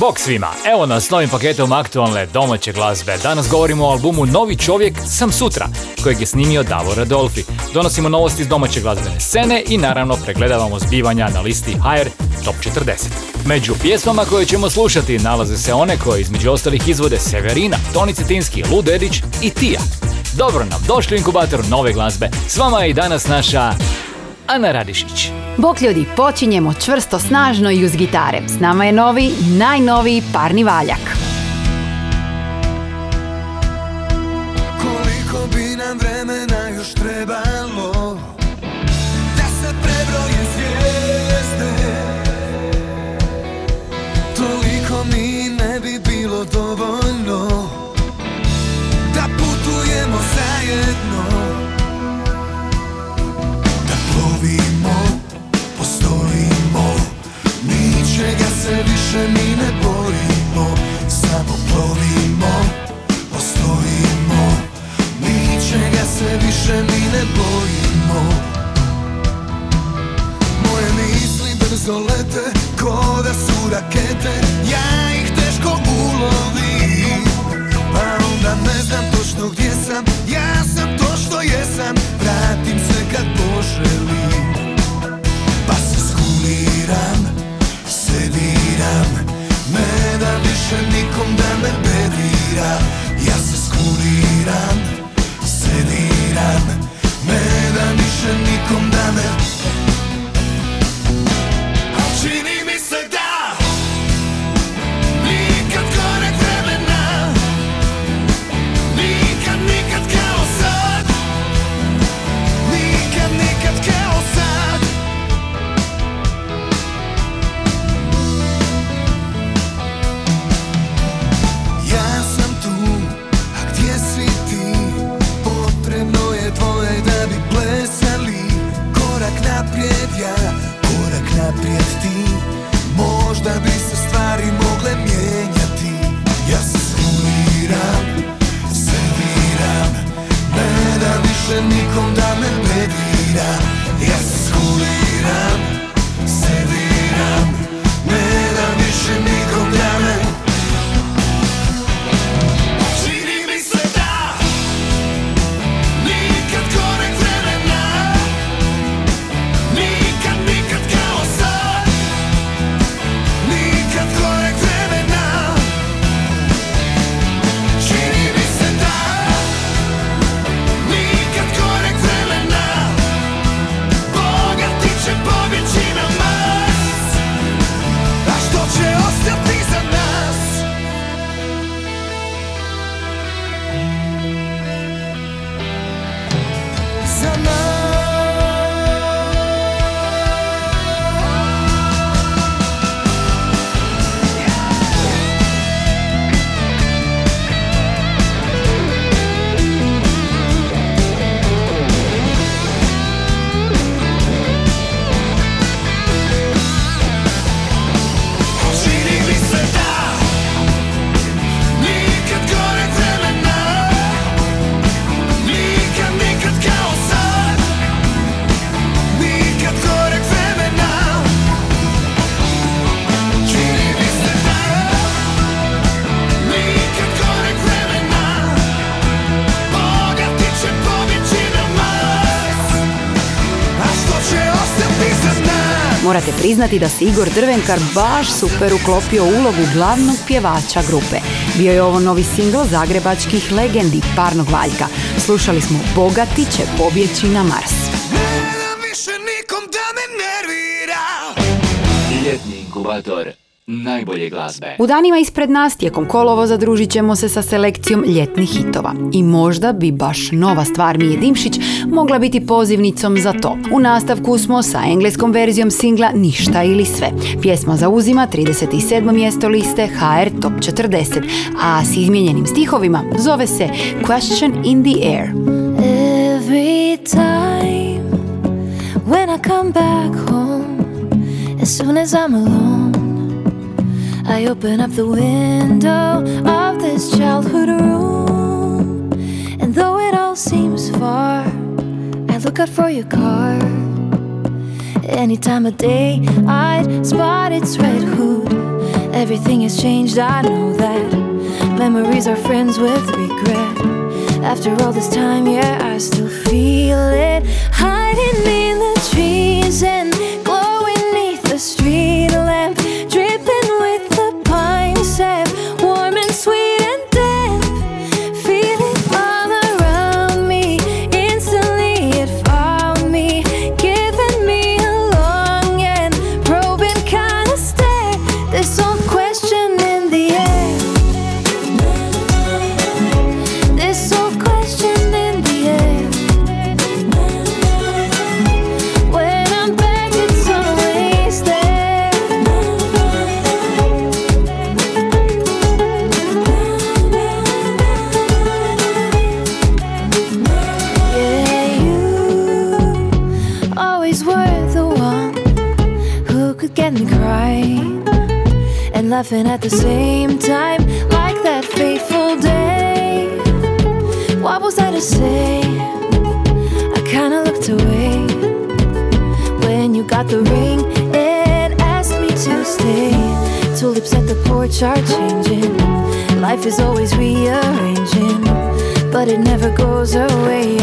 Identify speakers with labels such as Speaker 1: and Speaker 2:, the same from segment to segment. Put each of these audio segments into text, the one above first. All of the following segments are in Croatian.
Speaker 1: Bog svima, evo nas s novim paketom aktualne domaće glazbe. Danas govorimo o albumu Novi čovjek sam sutra, kojeg je snimio Davor Radolfi. Donosimo novosti iz domaće glazbene scene i naravno pregledavamo zbivanja na listi HR Top 40. Među pjesmama koje ćemo slušati nalaze se one koje između ostalih izvode Severina, Toni Cetinski, Lud Edić i Tija. Dobro nam došli inkubator nove glazbe. S vama je i danas naša Ana Radišić.
Speaker 2: Bok ljudi, počinjemo čvrsto, snažno i uz gitare. S nama je novi, najnoviji parni valjak.
Speaker 3: Koliko bi nam vremena još trebalo Da se prebroje zvijezde Toliko mi ne bi bilo dovoljno više mi ne bojimo Samo plovimo, postojimo Ničega se više mi ne bojimo. Moje misli brzo lete Ko da su rakete. Ja ih teško ulovim Pa onda ne znam točno gdje sam. Ja sam to što jesam Vratim se kad poželim više nikom da me bedira Ja se skuliram Sediram. Ne da više nikom da me
Speaker 2: priznati da se Igor Drvenkar baš super uklopio u ulogu glavnog pjevača grupe. Bio je ovo novi singl zagrebačkih legendi Parnog Valjka. Slušali smo Bogati će pobjeći na Mars.
Speaker 3: Ne da više nikom da me nervira
Speaker 4: Ljetni inkubator
Speaker 5: najbolje glazbe.
Speaker 2: U danima ispred nas tijekom kolovo zadružit ćemo se sa selekcijom ljetnih hitova. I možda bi baš nova stvar Mije Dimšić mogla biti pozivnicom za to. U nastavku smo sa engleskom verzijom singla Ništa ili sve. Pjesma zauzima 37. mjesto liste HR Top 40, a s izmijenjenim stihovima zove se Question in the Air.
Speaker 6: Every time when I come back home, as soon as I'm alone, I open up the window of this childhood room. And though it all seems far, I look out for your car. Any time of day, I'd spot its red hood. Everything has changed, I know that. Memories are friends with regret. After all this time, yeah, I still feel it hiding in the trees and laughing at the same time, like that fateful day. What was I to say? I kinda looked away when you got the ring and asked me to stay. Tulips at the porch are changing. Life is always rearranging, but it never goes away.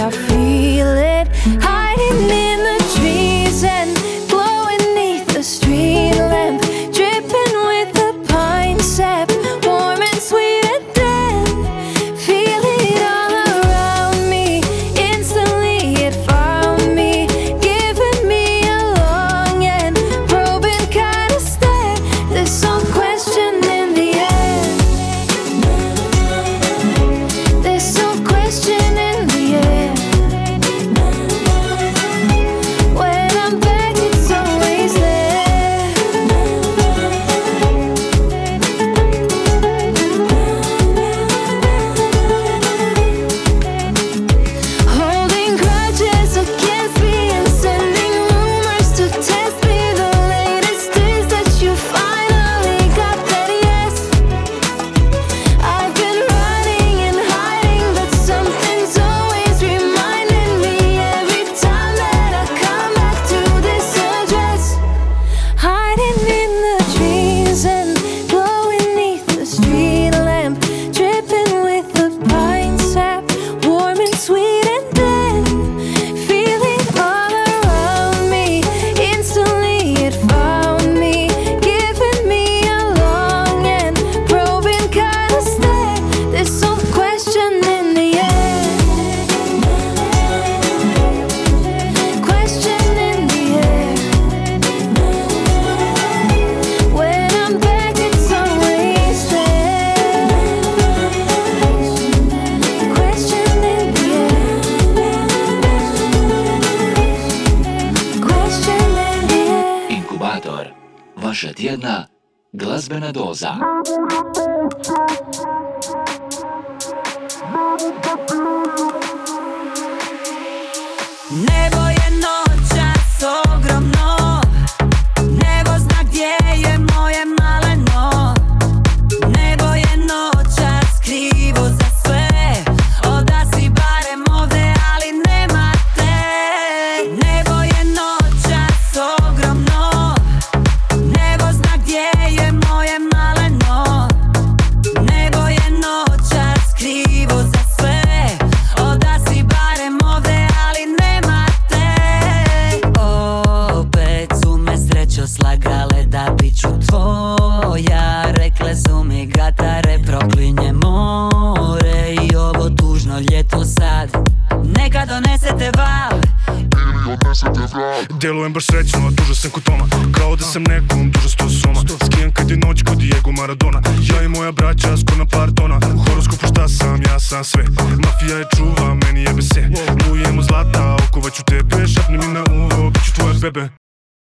Speaker 7: Maradona Ja i moja braća skoro na par tona U horoskopu šta sam, ja sam sve. Mafija je čuva, meni jebe se. Lujemo zlata, okovaću tebe Šapni mi na uvo, bit ću tvoje bebe.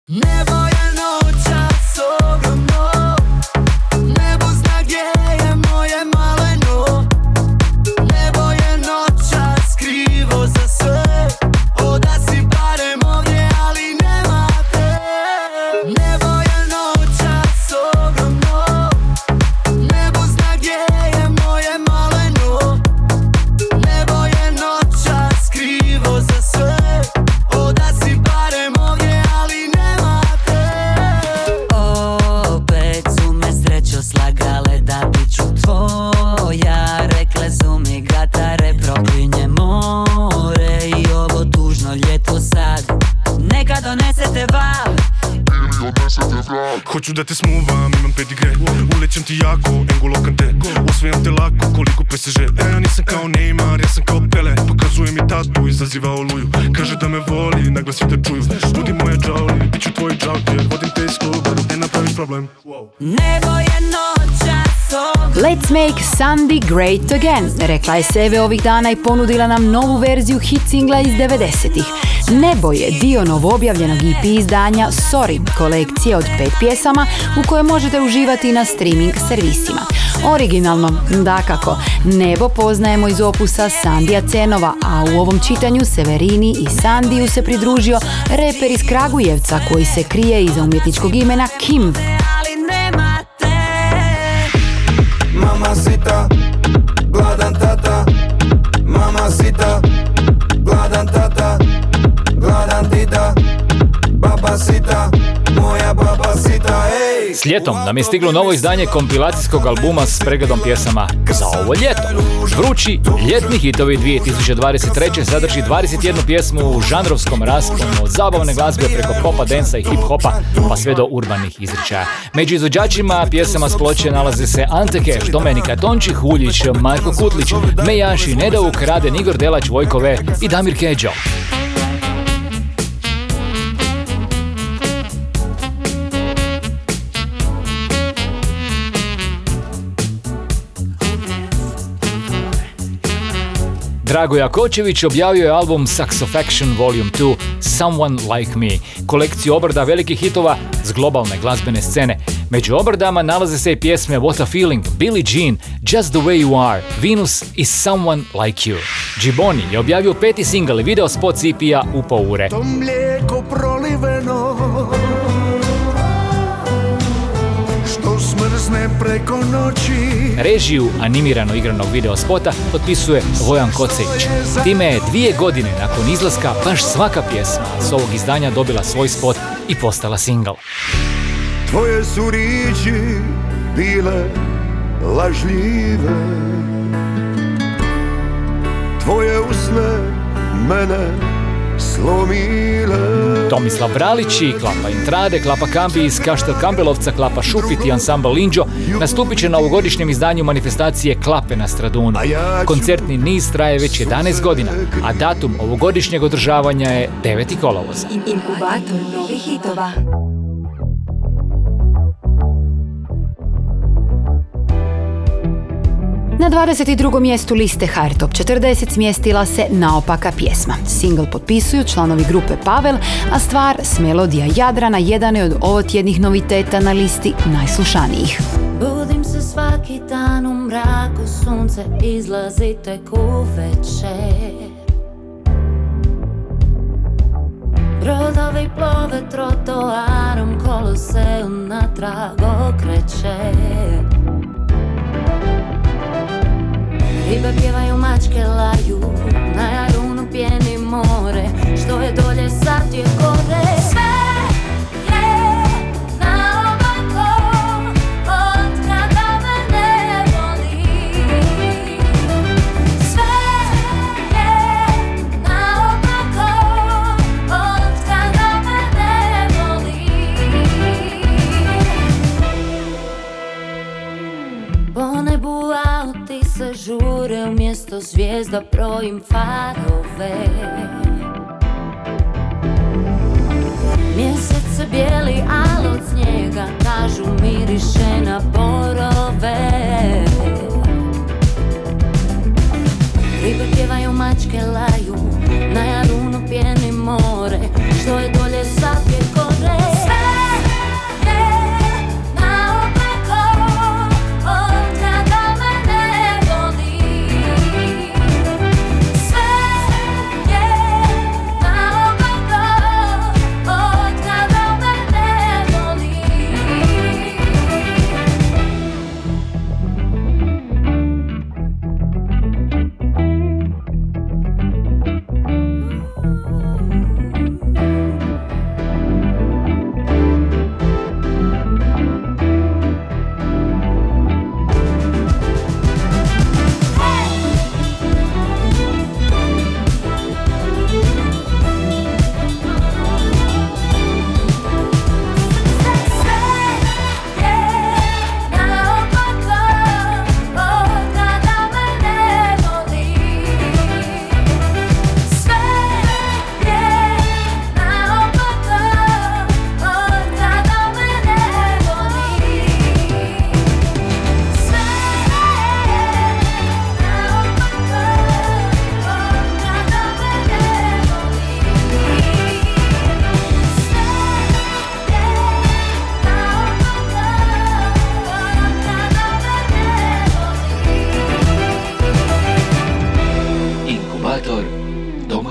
Speaker 8: Nebo je noćas ogromno
Speaker 7: Hoću da te smuvam, imam pedigre Ulećem ti jako, Engolo Kante. Osvijam te lako, koliko PSG E, ja nisam kao Neymar, ja sam kao Pele. Pokazuje mi tatu, izaziva oluju. Kaže da me voli, naglas svi te čuju. Budi moja džavli, bit ću tvoj džavljer Vodim te iz kluba, ne napraviš problem.
Speaker 8: Nebo je ogromno
Speaker 2: Let's make Sunday great again, rekla je Seve ovih dana i ponudila nam novu verziju hit singla iz 90-ih. Nebo je dio novoobjavljenog EP izdanja Sorry, kolekcije od pet pjesama u kojoj možete uživati na streaming servisima. Originalno, dakako, Nebo poznajemo iz opusa Sandija Cenova, a u ovom čitanju Severini i Sandiju se pridružio reper iz Kragujevca koji se krije iza umjetničkog imena Kim.
Speaker 3: Babasita,
Speaker 1: S ljetom nam je stiglo novo izdanje kompilacijskog albuma s pregledom pjesama za ovo ljeto. Vrući ljetni hitovi 2023. sadrži 21 pjesmu u žanrovskom rasponu od zabavne glazbe preko popa, densa i hip-hopa pa sve do urbanih izričaja. Među izvođačima pjesama s ploče nalaze se Ante Keš, Domenika Tonči, Huljić, Marko Kutlić, Mejaši, Nedauk, Raden Igor Delać, Vojkove i Damir Keđo. Drago Jakočević objavio je album Saxofaction Volume 2 Someone Like Me, kolekciju obrada velikih hitova s globalne glazbene scene. Među obradama nalaze se i pjesme What a Feeling, Billie Jean, Just the Way You Are, Venus i Someone Like You. Gibboni je objavio peti singl i video spot CP-a Upo ure.
Speaker 3: To mlijeko proliveno Što smrzne preko noći
Speaker 1: Režiju animirano igranog video spota potpisuje Vojan Kocević. Time je dvije godine nakon izlaska baš svaka pjesma s ovog izdanja dobila svoj spot i postala single.
Speaker 3: Tvoje su riječi bile lažljive Tvoje usne mene slomile
Speaker 1: Tomislav Bralići, Klapa Intrade, Klapa Kambi iz Kaštel Kambelovca, Klapa Šupit i Ansambl Linđo nastupit će na ovogodišnjem izdanju manifestacije Klape na Stradunu. Koncertni niz traje već 11 godina, a datum ovogodišnjeg održavanja je 9. kolovoza.
Speaker 9: Inkubator novih hitova.
Speaker 2: Na 22. mjestu liste HR Top 40 smjestila se naopaka pjesma. Single potpisuju članovi grupe Pavel, a stvar s melodija Jadrana jedan je od ovotjednih noviteta na listi najslušanijih.
Speaker 4: Budim se svaki dan u mraku, sunce izlazi tek večer. Brodovi plove trotoarom, kolo se natrag okreće. Ribe pjevaju, mačke laju, na jarunu pjeni more, što je dolje sad je gore. Umjesto zvijezda brojim farove. Mjesec se bijeli, al od snijega Kažu miriše na borove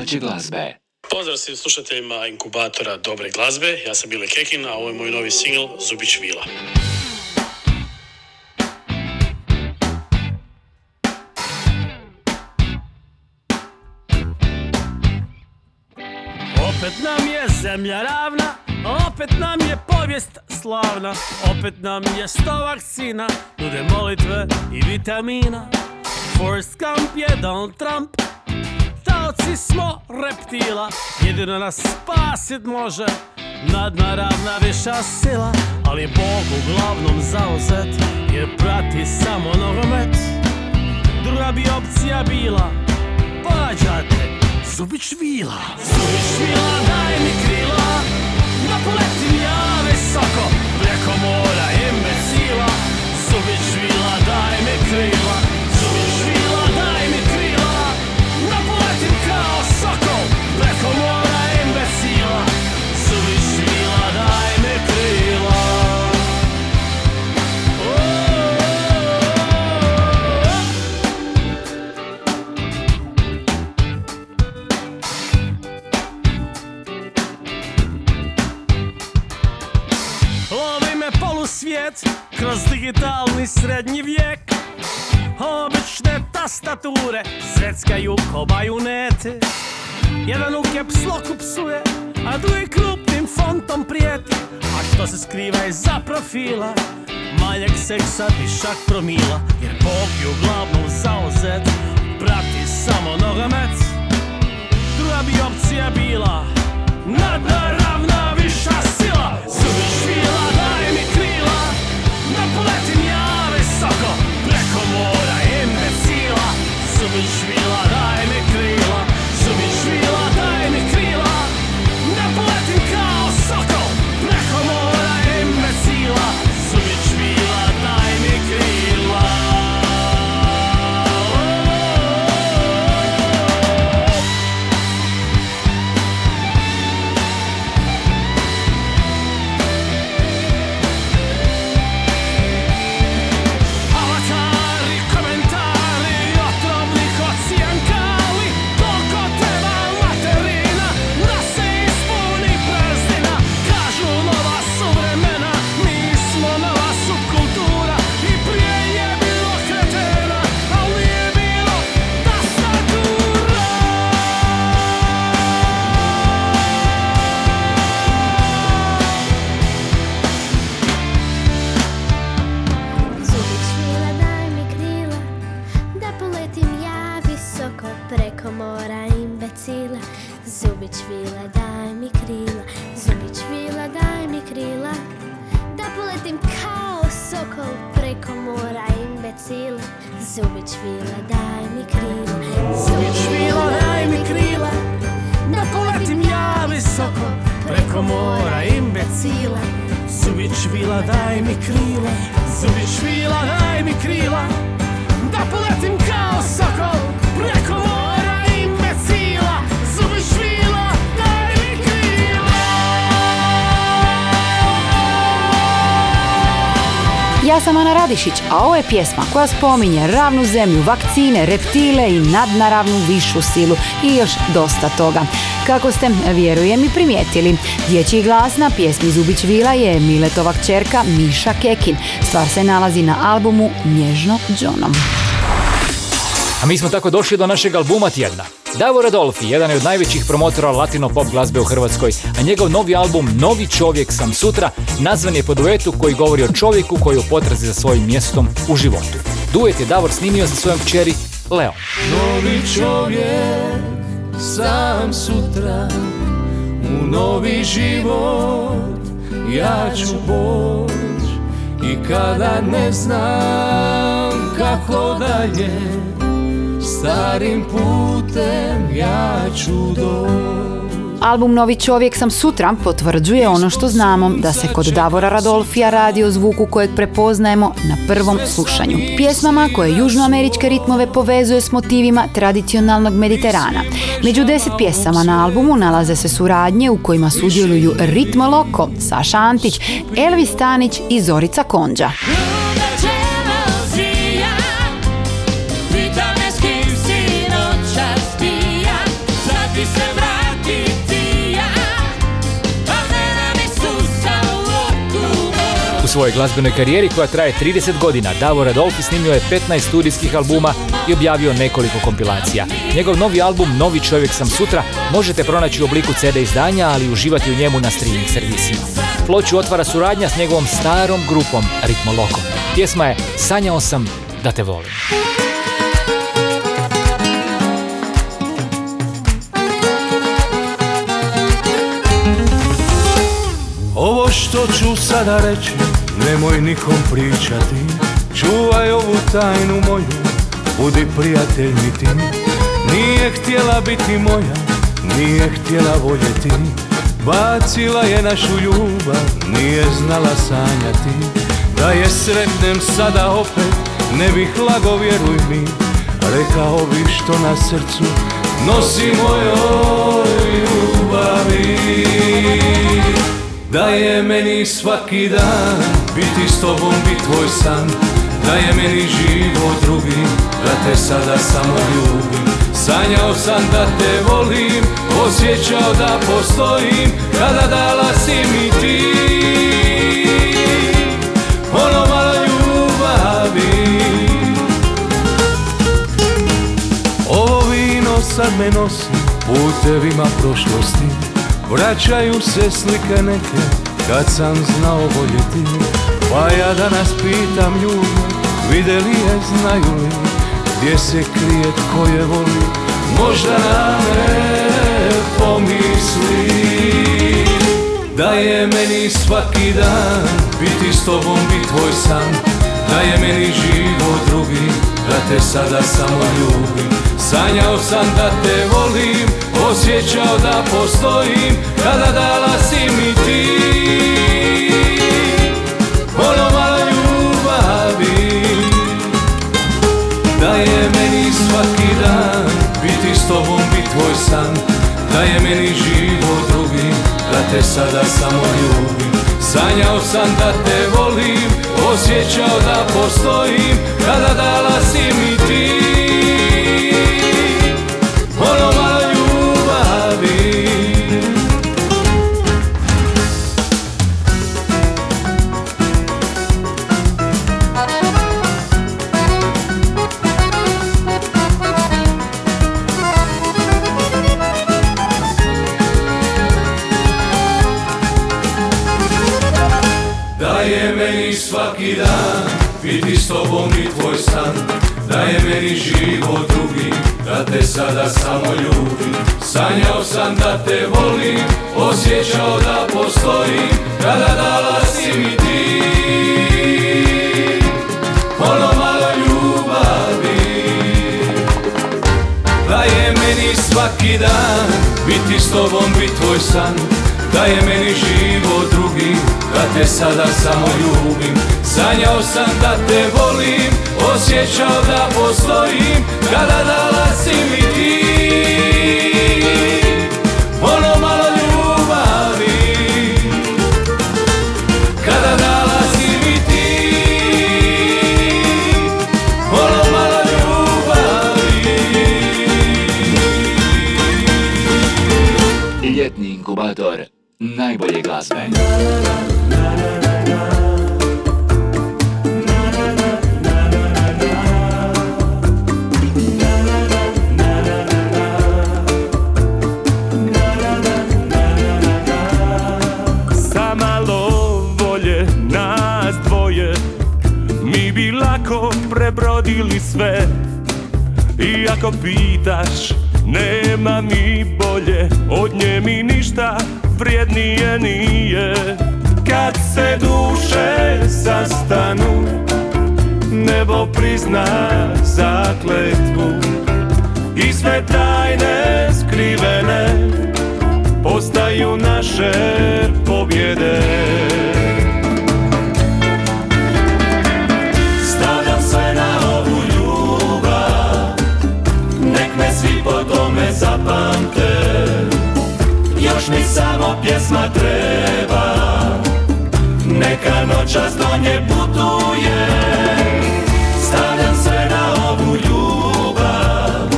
Speaker 5: domaće glazbe.
Speaker 10: Pozdrav svim slušateljima inkubatora dobre glazbe, ja sam Bile Kekin, a ovo je moj novi singl Zubić Vila.
Speaker 11: Opet nam je zemlja ravna, opet nam je povijest slavna, opet nam je sto vakcina, nude molitve i vitamina. Forrest Gump je Donald Trump, taoci smo reptila, jedino nas spasit može nadnaravna viša sila, ali Bog uglavnom zauzet jer prati samo nogomet. Druga bi opcija bila, porađate, Zubić vila. Zubić vila, daj mi krila Da poletim ja visoko Preko mora imbecila. Zubić vila, daj mi krila polusvijet kroz digitalni srednji vijek Obične tastature sveckaju ko bajunete Jedan u caps locku psuje, a drugi krupnim fontom prijeti A što se skriva iza profila Manjak seksa, višak promila Jer Bog je uglavnom zauzet Prati samo nogomet Druga bi opcija bila Nadnaravna viša sila Da poletim ja visoko Preko mora imbecila Zubić vila, Zubić vila, daj mi krila. Zubić vila, daj mi krila Da
Speaker 4: poletim ja visoko preko mora imbecila. Zubić vila daj mi krila Zubić vila daj mi krila Da poletim kao sokol Preko mora
Speaker 11: Ja
Speaker 2: sam Ana Radišić, a ovo je pjesma koja spominje ravnu zemlju, vakcine, reptile i nadnaravnu višu silu i još dosta toga. Kako ste, vjerujem i primijetili, dječji glas na pjesmi Zubić Vila je Miletova kćerka Miša Kekin. Stvar se nalazi na albumu Nježno Johnom.
Speaker 1: A mi smo tako došli do našeg albuma tjedna. Davor Adolfi, jedan je od najvećih promotora latino pop glazbe u Hrvatskoj, a njegov novi album Novi čovjek sam sutra nazvan je po duetu koji govori o čovjeku koji je u potrazi za svojim mjestom u životu. Duet je Davor snimio sa svojom kćeri Leo.
Speaker 12: Novi čovjek sam sutra u novi život ja ću poć i kada ne znam kako dalje starim putem ja ću
Speaker 2: Album Novi čovjek sam sutra potvrđuje ono što znamo da se kod Davora Radolfija radi o zvuku kojeg prepoznajemo na prvom slušanju. Pjesmama koje južnoameričke ritmove povezuje s motivima tradicionalnog Mediterana. Među deset pjesama na albumu nalaze se suradnje u kojima sudjeluju Ritmo Loko, Saša Antić, Elvis Stanić i Zorica Konđa.
Speaker 1: Svojoj glazbenoj karijeri koja traje 30 godina, Davor Adolfi snimio je 15 studijskih albuma i objavio nekoliko kompilacija. Njegov novi album Novi čovjek sam sutra možete pronaći u obliku CD izdanja, ali uživati u njemu na streaming servisima. Ploču otvara suradnja s njegovom starom grupom Ritmo Loko. Pjesma je Sanjao sam da te volim.
Speaker 12: Ovo što ću sada reći Nemoj nikom pričati Čuvaj ovu tajnu moju Budi prijatelj mi ti. Nije htjela biti moja Nije htjela voljeti Bacila je našu ljubav Nije znala sanjati. Da je sretnem sada opet Ne bih lago vjeruj mi Rekao bi što na srcu Nosi mojoj ljubavi. Da je meni svaki dan Biti s tobom, bit tvoj san. Da je meni život drugi Da te sada samo ljubim. Sanjao sam da te volim Osjećao da postojim. Kada dala si mi ti Ono malo ljubavi. Ovo vino sad me nosi Putevima prošlosti. Vraćaju se slike neke Kad sam znao voljeti Pa ja danas pitam ljude Vide li je, znaju li Gdje se krije tko je voli Možda na me pomisli. Da je meni svaki dan Biti s tobom, bit tvoj san Da je meni život drugi Da te sada samo ljubim. Sanjao sam da te volim Osjećao da postojim Kada dala si mi ti. Ono malo ljubavi Da je meni svaki dan Biti s tobom, tvoj san. Da je meni život drugi Da te sada samo ljubim Sanjao sam da te volim Osjećao da postojim Kada dala si mi ti sada samo ljubim Sanjao sam da te volim Osjećao da postojim. Kada dala si mi ti Ono malo ljubavi. Da je meni svaki dan Biti s tobom, bit tvoj san. Da je meni život drugi Kad te sada samo ljubim. Sanjao sam da te volim Osjećao da postojim. Kada dala si mi ti
Speaker 13: pitaš nema mi bolje Od nje mi ništa vrijednije nije. Kad se duše sastanu Nebo prizna zakletvu. I sve tajne skrivene postaju naše pobjede treba Neka noćas do nje putuje. Stavljam sve na ovu ljubav.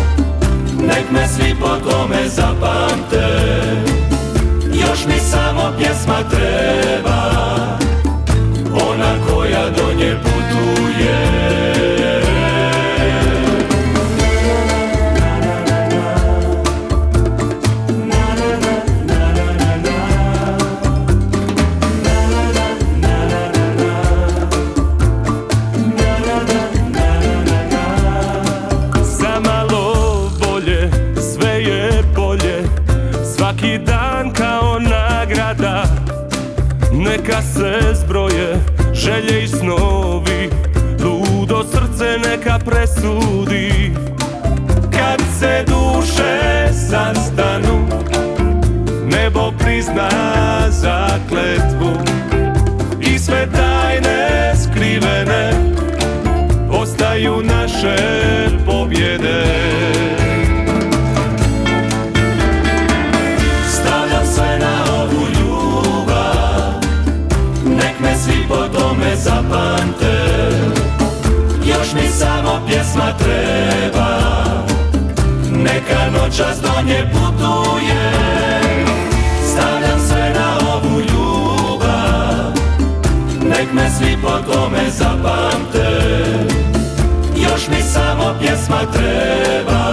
Speaker 13: Nek me svi po tome zapamte. Još mi samo pjesma treba treba. Neka noćas do nje putuje. Stavljam sve na ovu ljubav. Nek me svi po tome zapamte. Još mi samo pjesma treba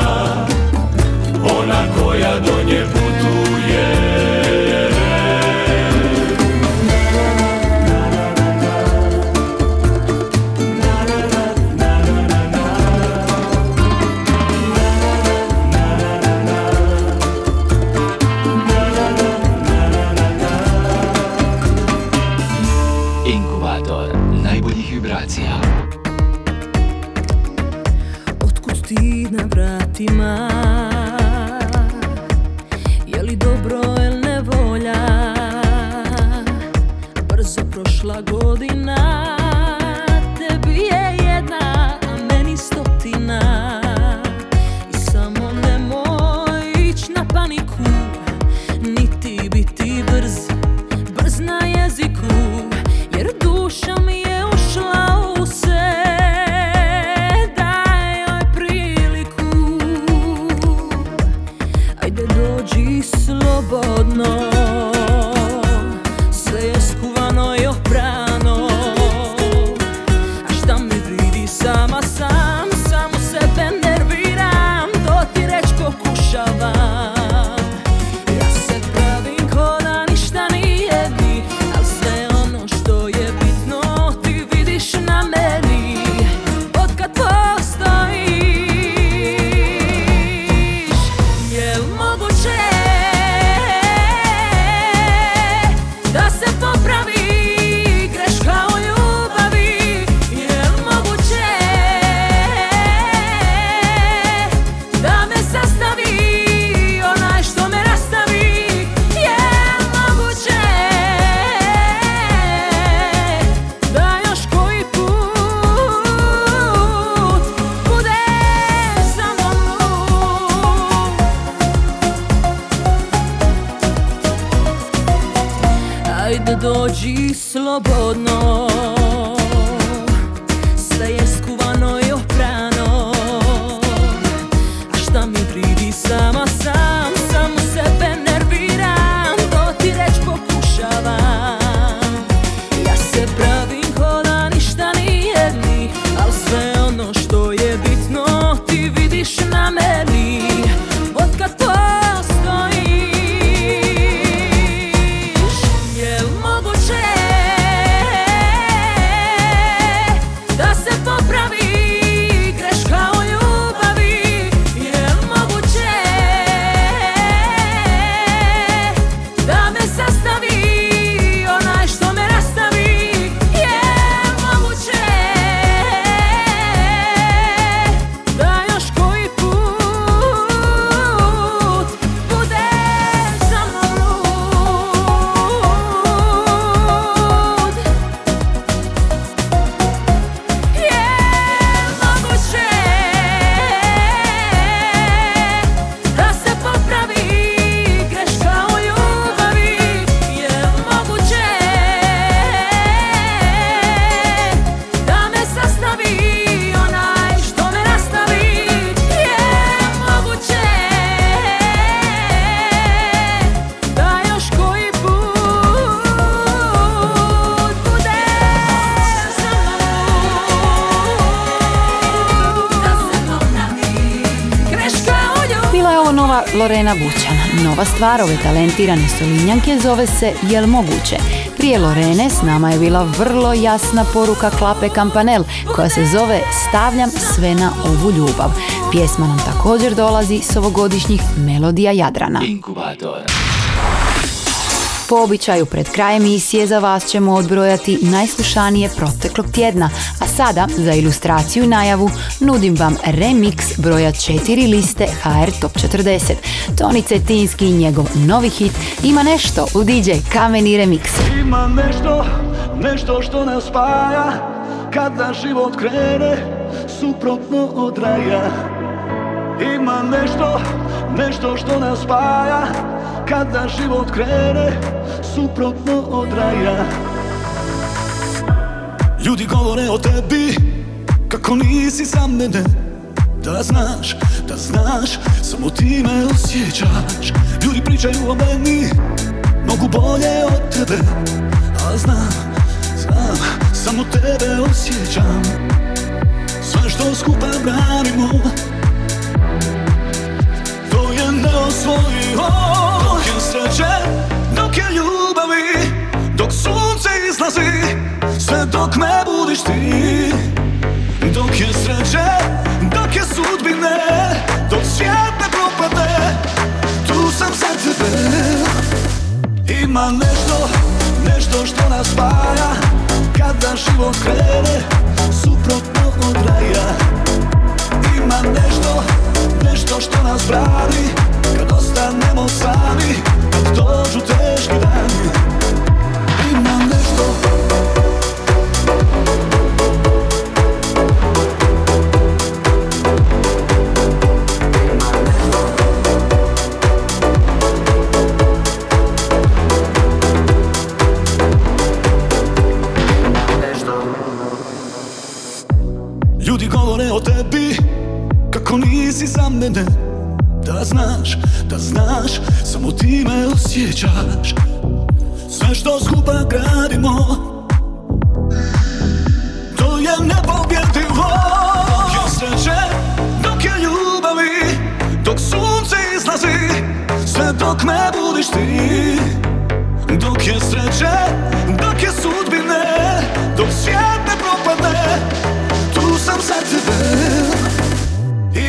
Speaker 2: Nova stvar ove talentirane solinjanke zove se Jel moguće? Prije Lorene s nama je bila vrlo jasna poruka Klape Kampanel koja se zove Stavljam sve na ovu ljubav. Pjesma nam također dolazi s ovogodišnjih Melodija Jadrana.
Speaker 5: Inkubator.
Speaker 2: Po običaju pred kraj emisije za vas ćemo odbrojati najslušanije proteklog tjedna, a sada za ilustraciju i najavu nudim vam remix broja 4 liste HR Top 40. Toni Cetinski i njegov novi hit ima nešto u DJ Kameni Remix.
Speaker 3: Ima nešto, nešto što nas spaja Kada život krene suprotno od raja Ima nešto, nešto što nas spaja Kada život krene suprotno od raja. Ljudi govore o tebi Kako nisi za mene Da znaš, da znaš Samo ti me osjećaš. Ljudi pričaju o meni Mogu bolje od tebe A znam, znam Samo tebe osjećam. Sve što skupa branimo To je neosvojivo. Dok je sreće, dok je sunce izlazi Sve dok me budiš ti. Dok je sreće, dok je sudbine Dok svijet ne propadne Tu sam za tebe. Ima nešto, nešto što nas spaja. Kada život krene Suprotno od raja. Ima nešto, nešto što nas brani. Kad ostanemo sami Kad dođu teški dani mene Da znaš, da znaš Samo ti me osjećaš. Sve što skupa gradimo To je nepobjedivo. Dok je sreće, dok je ljubavi Dok sunce izlazi Sve dok me budiš ti. Dok je sreće, dok je sudbine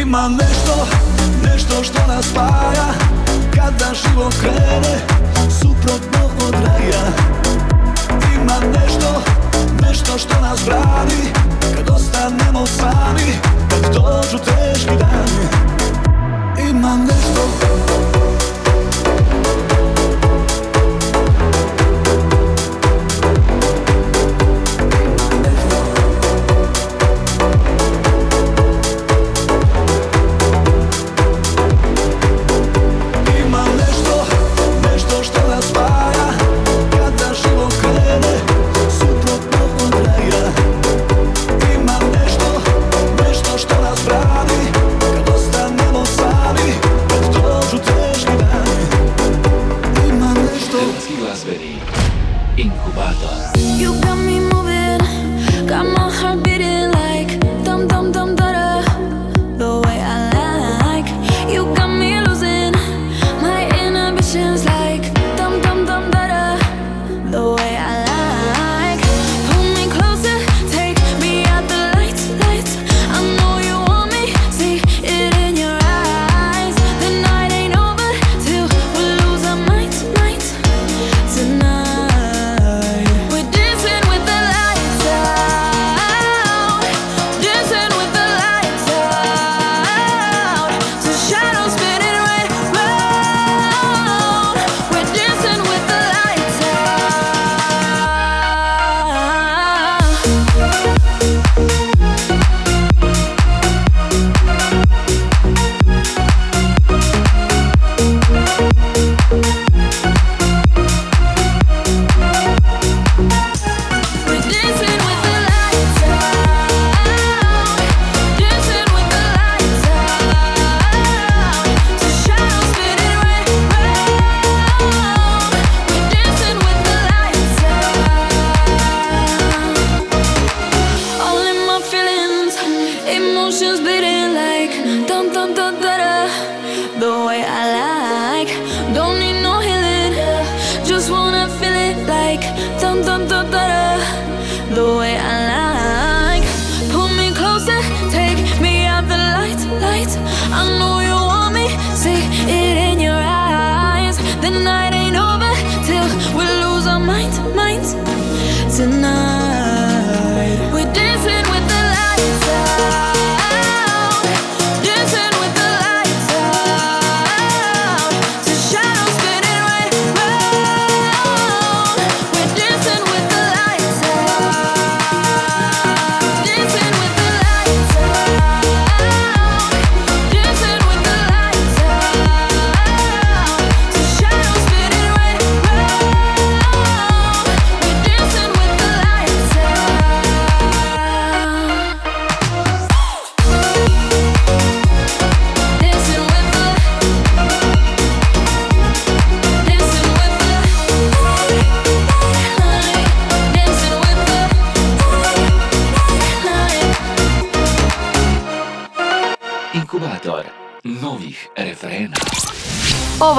Speaker 3: Ima nešto, nešto što nas spaja. Kada život krene Suprotno od raja. Ima nešto, nešto što nas brani. Kad ostanemo sami Kad dođu teški dani. Ima nešto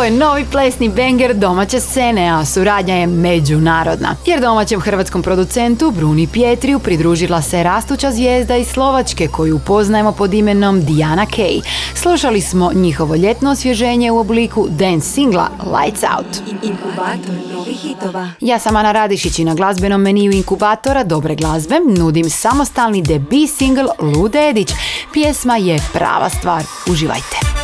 Speaker 14: je novi plesni banger domaće scene, a suradnja je međunarodna. Jer domaćem hrvatskom producentu Bruni Pietriju pridružila se rastuća zvijezda iz Slovačke koju poznajemo pod imenom Diana Kay. Slušali smo njihovo ljetno osvježenje u obliku dance singla Lights Out. Ja sam Ana Radišić i na glazbenom meniju inkubatora Dobre glazbe nudim samostalni debi single Ludedić. Pjesma je prava stvar. Uživajte!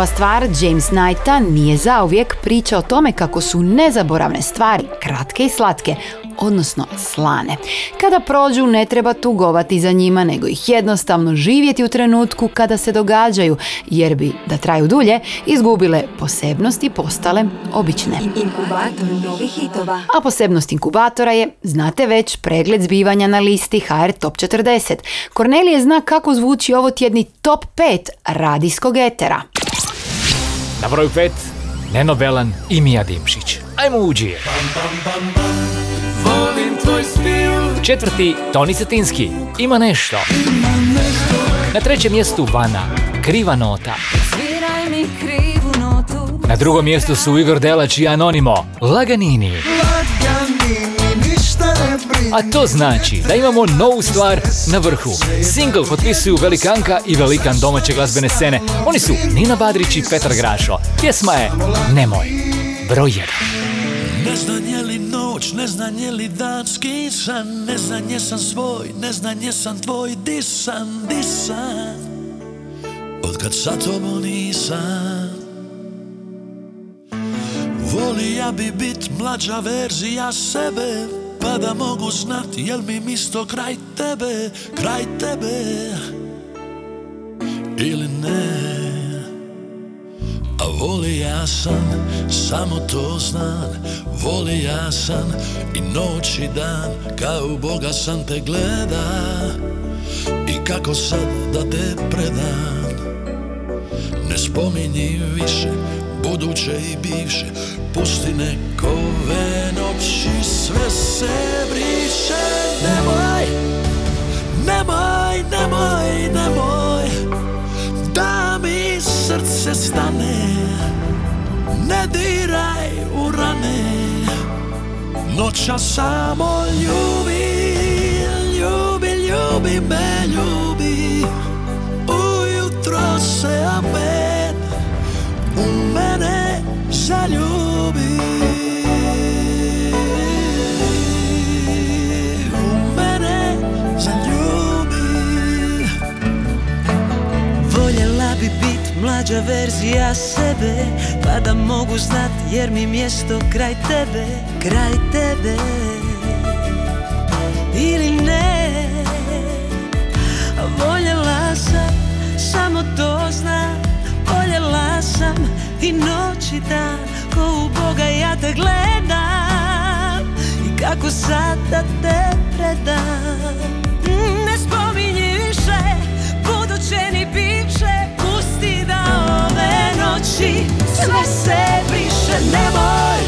Speaker 2: Nova stvar James Knighta nije zauvijek priča o tome kako su nezaboravne stvari kratke i slatke, odnosno slane. Kada prođu ne treba tugovati za njima, nego ih jednostavno živjeti u trenutku kada se događaju, jer bi, da traju dulje, izgubile posebnosti i postale obične.
Speaker 9: Inkubator novih hitova.
Speaker 2: A posebnost inkubatora je, znate već, pregled zbivanja na listi HR Top 40. Kornelije zna kako zvuči ovo tjedni Top 5 radijskog etera.
Speaker 1: Na broju 5, Neno Belan i Mija Dimšić. Ajmo
Speaker 15: stil
Speaker 1: Četvrti, Toni Cetinski. Ima nešto. Na trećem mjestu Vana. Kriva nota. Na drugom mjestu su Igor Delač i Anonimo. Laganini. A to znači da imamo novu stvar na vrhu. Single potpisuju Velikanka i Velikan domaće glazbene scene. Oni su Nina Badrić i Petar Grašo. Pjesma je Nemoj. Broj 1.
Speaker 12: Ne znam je li noć, ne znam je li dan skisan Ne znam jesam svoj, ne znam jesam tvoj Disan, disan Od kad sa tobom nisam Volija bi bit mlađa verzija sebe Pa da mogu znat jel mi misto kraj tebe Kraj tebe? Ili ne? A voli ja sam, samo to znam. Voli ja sam i noć i dan Kao Boga sam te gleda. I kako sad da te predam? Ne spominji više buduće i bivše. Pusti nekove noći sve se briše. Nemoj, nemoj, nemoj, nemoj Da mi srce stane. Ne diraj u rane. Noća samo ljubi Ljubi, ljubi me, ljubi. Ujutro se opet u mene zaljubi
Speaker 6: U mene zaljubi Voljela bi bit mlađa verzija sebe Pa da mogu znat jer mi mjesto kraj tebe Kraj tebe. Ili ne. Boga ja te gledam I kako sad da te predam. Mm, Ne spominji više buduće ni bivše Pusti da ove noći sve se briše. Nemoj,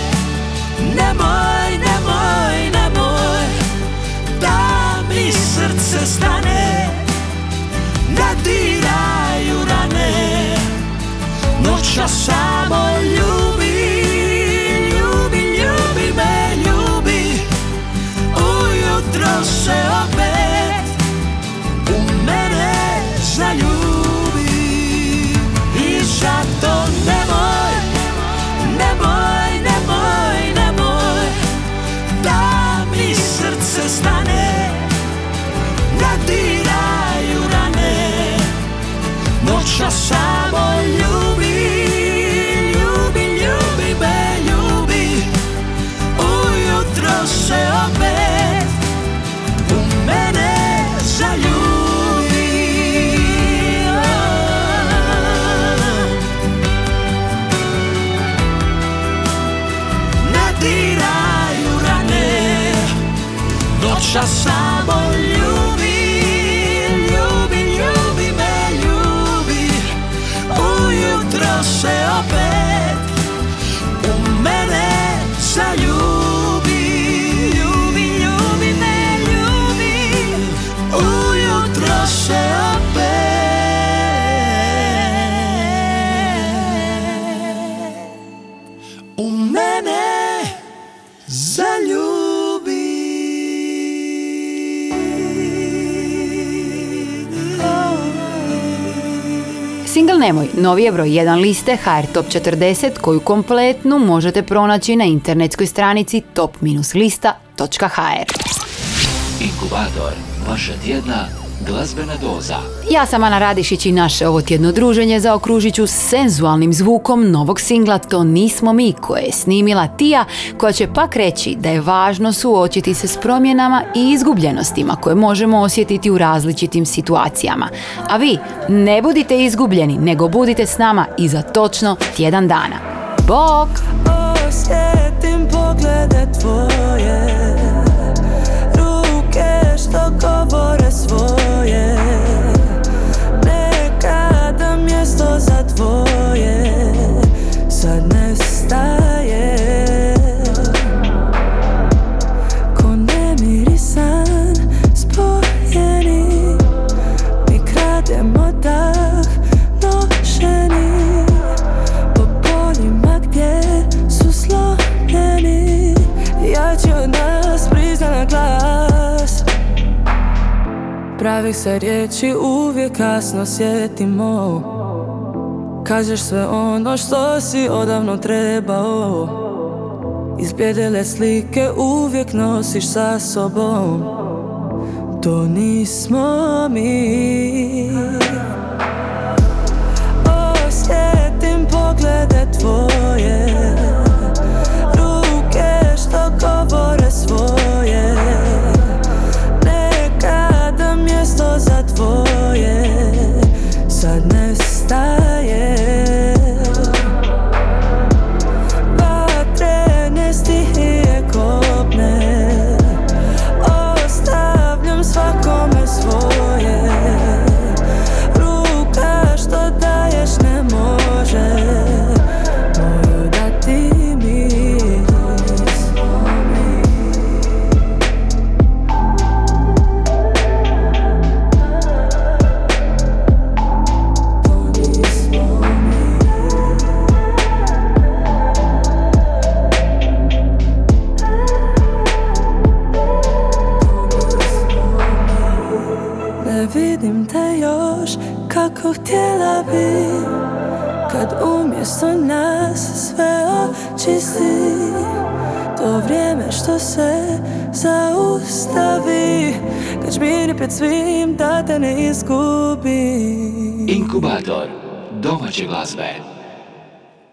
Speaker 6: nemoj, nemoj, nemoj Da mi srce stane Da diraju rane. Noća samo ljubi Noća samo ljubi Ljubi, ljubi me, ljubi. Ujutro se opet U mene zaljubi Ne diraju rane Noća samo
Speaker 2: Nemoj, novi je broj 1 liste HR Top 40 koju kompletnu možete pronaći na internetskoj stranici top-lista.hr.
Speaker 5: Inkubator, vaša tjedna glazbena doza.
Speaker 2: Ja sam Ana Radišić i naše ovo tjedno druženje zaokružit ću senzualnim zvukom novog singla To nismo mi koje je snimila Tija koja će pak reći da je važno suočiti se s promjenama i izgubljenostima koje možemo osjetiti u različitim situacijama. A vi ne budite izgubljeni nego budite s nama i za točno tjedan dana. Bok!
Speaker 6: Osjetim poglede tvoje Ruke što govore svoje Nekada mjesto za dvoje Pravih se riječi uvijek kasno sjetimo. Kažeš sve ono što si odavno trebao. Izbljedele slike uvijek nosiš sa sobom. To nismo mi. Osjetim poglede tvoje. Ruke što govore svoje stop. Umjesto nas sve očisti To vrijeme što se zaustavi Kad žmiri pred svim da te ne izgubi
Speaker 5: Inkubator, domaće glazbe.